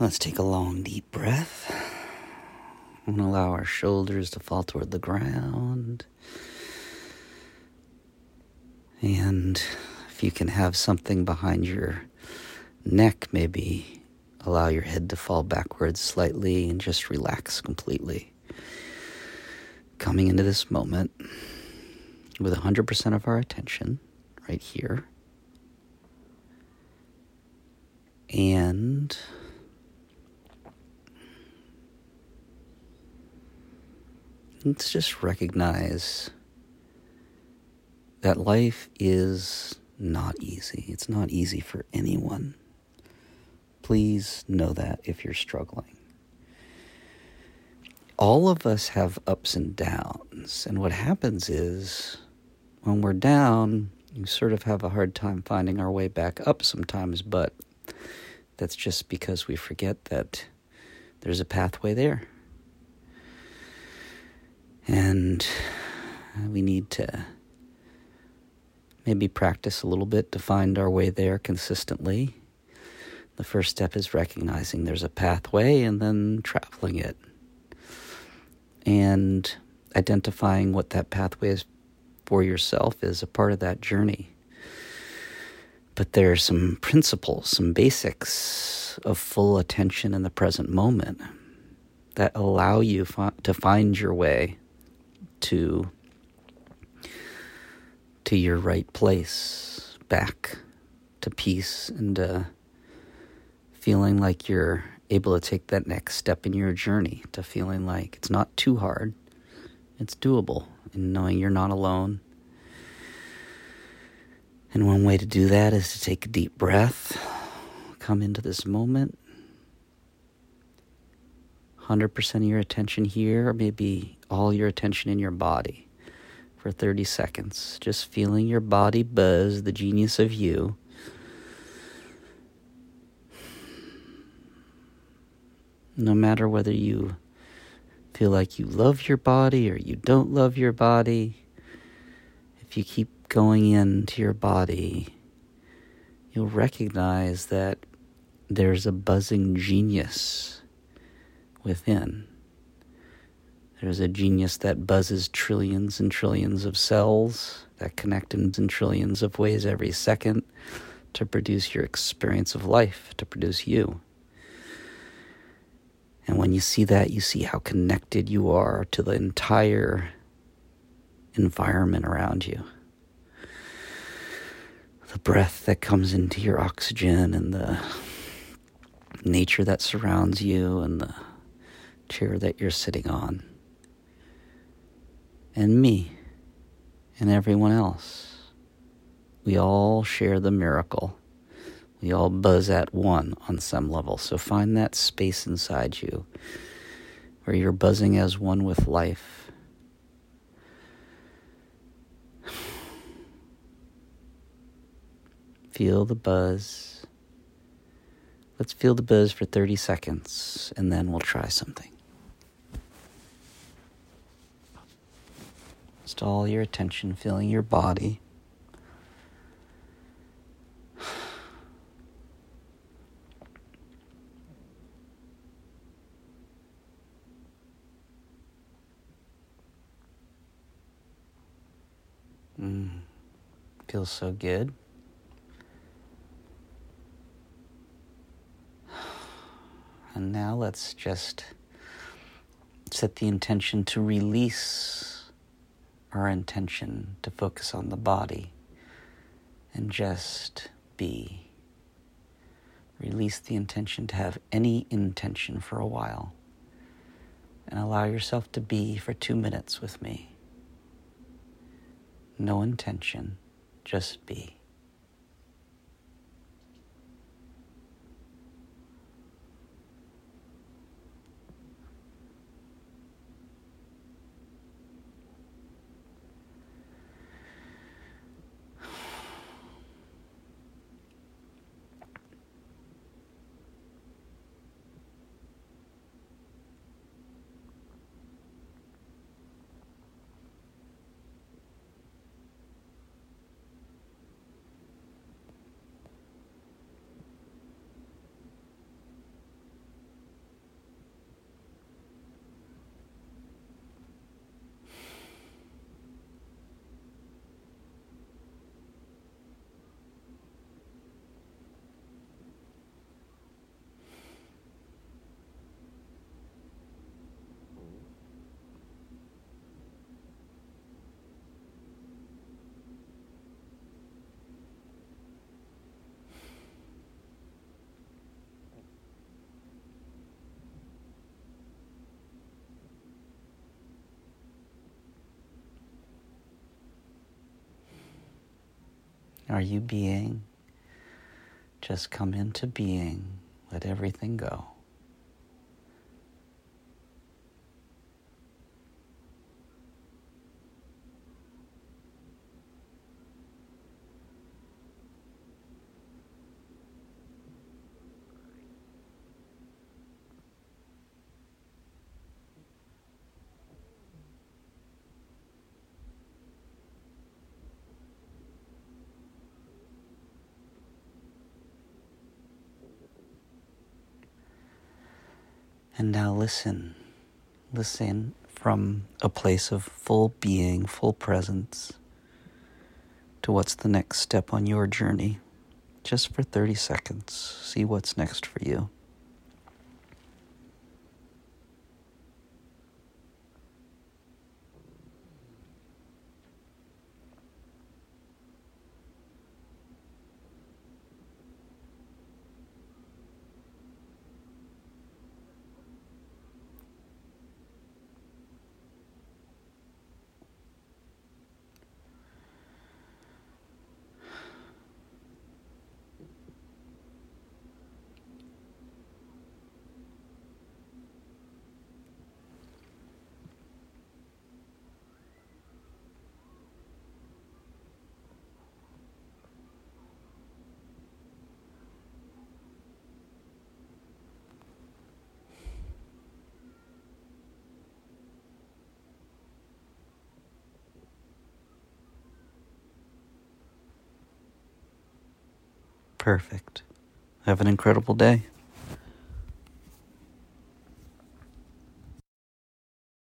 Let's take a long, deep breath and allow our shoulders to fall toward the ground. And if you can have something behind your neck, maybe allow your head to fall backwards slightly and just relax completely. Coming into this moment with 100% of our attention right here. And let's just recognize that life is not easy. It's not easy for anyone. Please know that if you're struggling. All of us have ups and downs. And what happens is when we're down, you sort of have a hard time finding our way back up sometimes, but that's just because we forget that there's a pathway there. And uh, we need to maybe practice a little bit to find our way there consistently. The first step is recognizing there's a pathway and then traveling it. And identifying what that pathway is for yourself is a part of that journey. But there are some principles, some basics of full attention in the present moment that allow you fi- to find your way to to your right place, back to peace and uh, feeling like you're able to take that next step in your journey to feeling like it's not too hard, it's doable, and knowing you're not alone. And one way to do that is to take a deep breath, come into this moment. 100% of your attention here, or maybe all your attention in your body for 30 seconds. Just feeling your body buzz, the genius of you. No matter whether you feel like you love your body or you don't love your body, if you keep going into your body, you'll recognize that there's a buzzing genius within. There's a genius that buzzes trillions and trillions of cells that connect in, trillions of ways every second to produce your experience of life, to produce you. And when you see that, you see how connected you are to the entire environment around you. The breath that comes into your oxygen and the nature that surrounds you and the chair that you're sitting on and me and everyone else. We all share the miracle. We all buzz at one on some level. So find that space inside you where you're buzzing as one with life. Feel the buzz. Let's feel the buzz for 30 seconds and then we'll try something. Just all your attention feeling your body. Mm, feels so good. And now let's just set the intention to release our intention to focus on the body and just be. Release the intention to have any intention for a while and allow yourself to be for two minutes with me. No intention, just be. Are you being? Just come into being. Let everything go. And now listen. Listen from a place of full being, full presence, to what's the next step on your journey. Just for 30 seconds. See what's next for you. Perfect. Have an incredible day.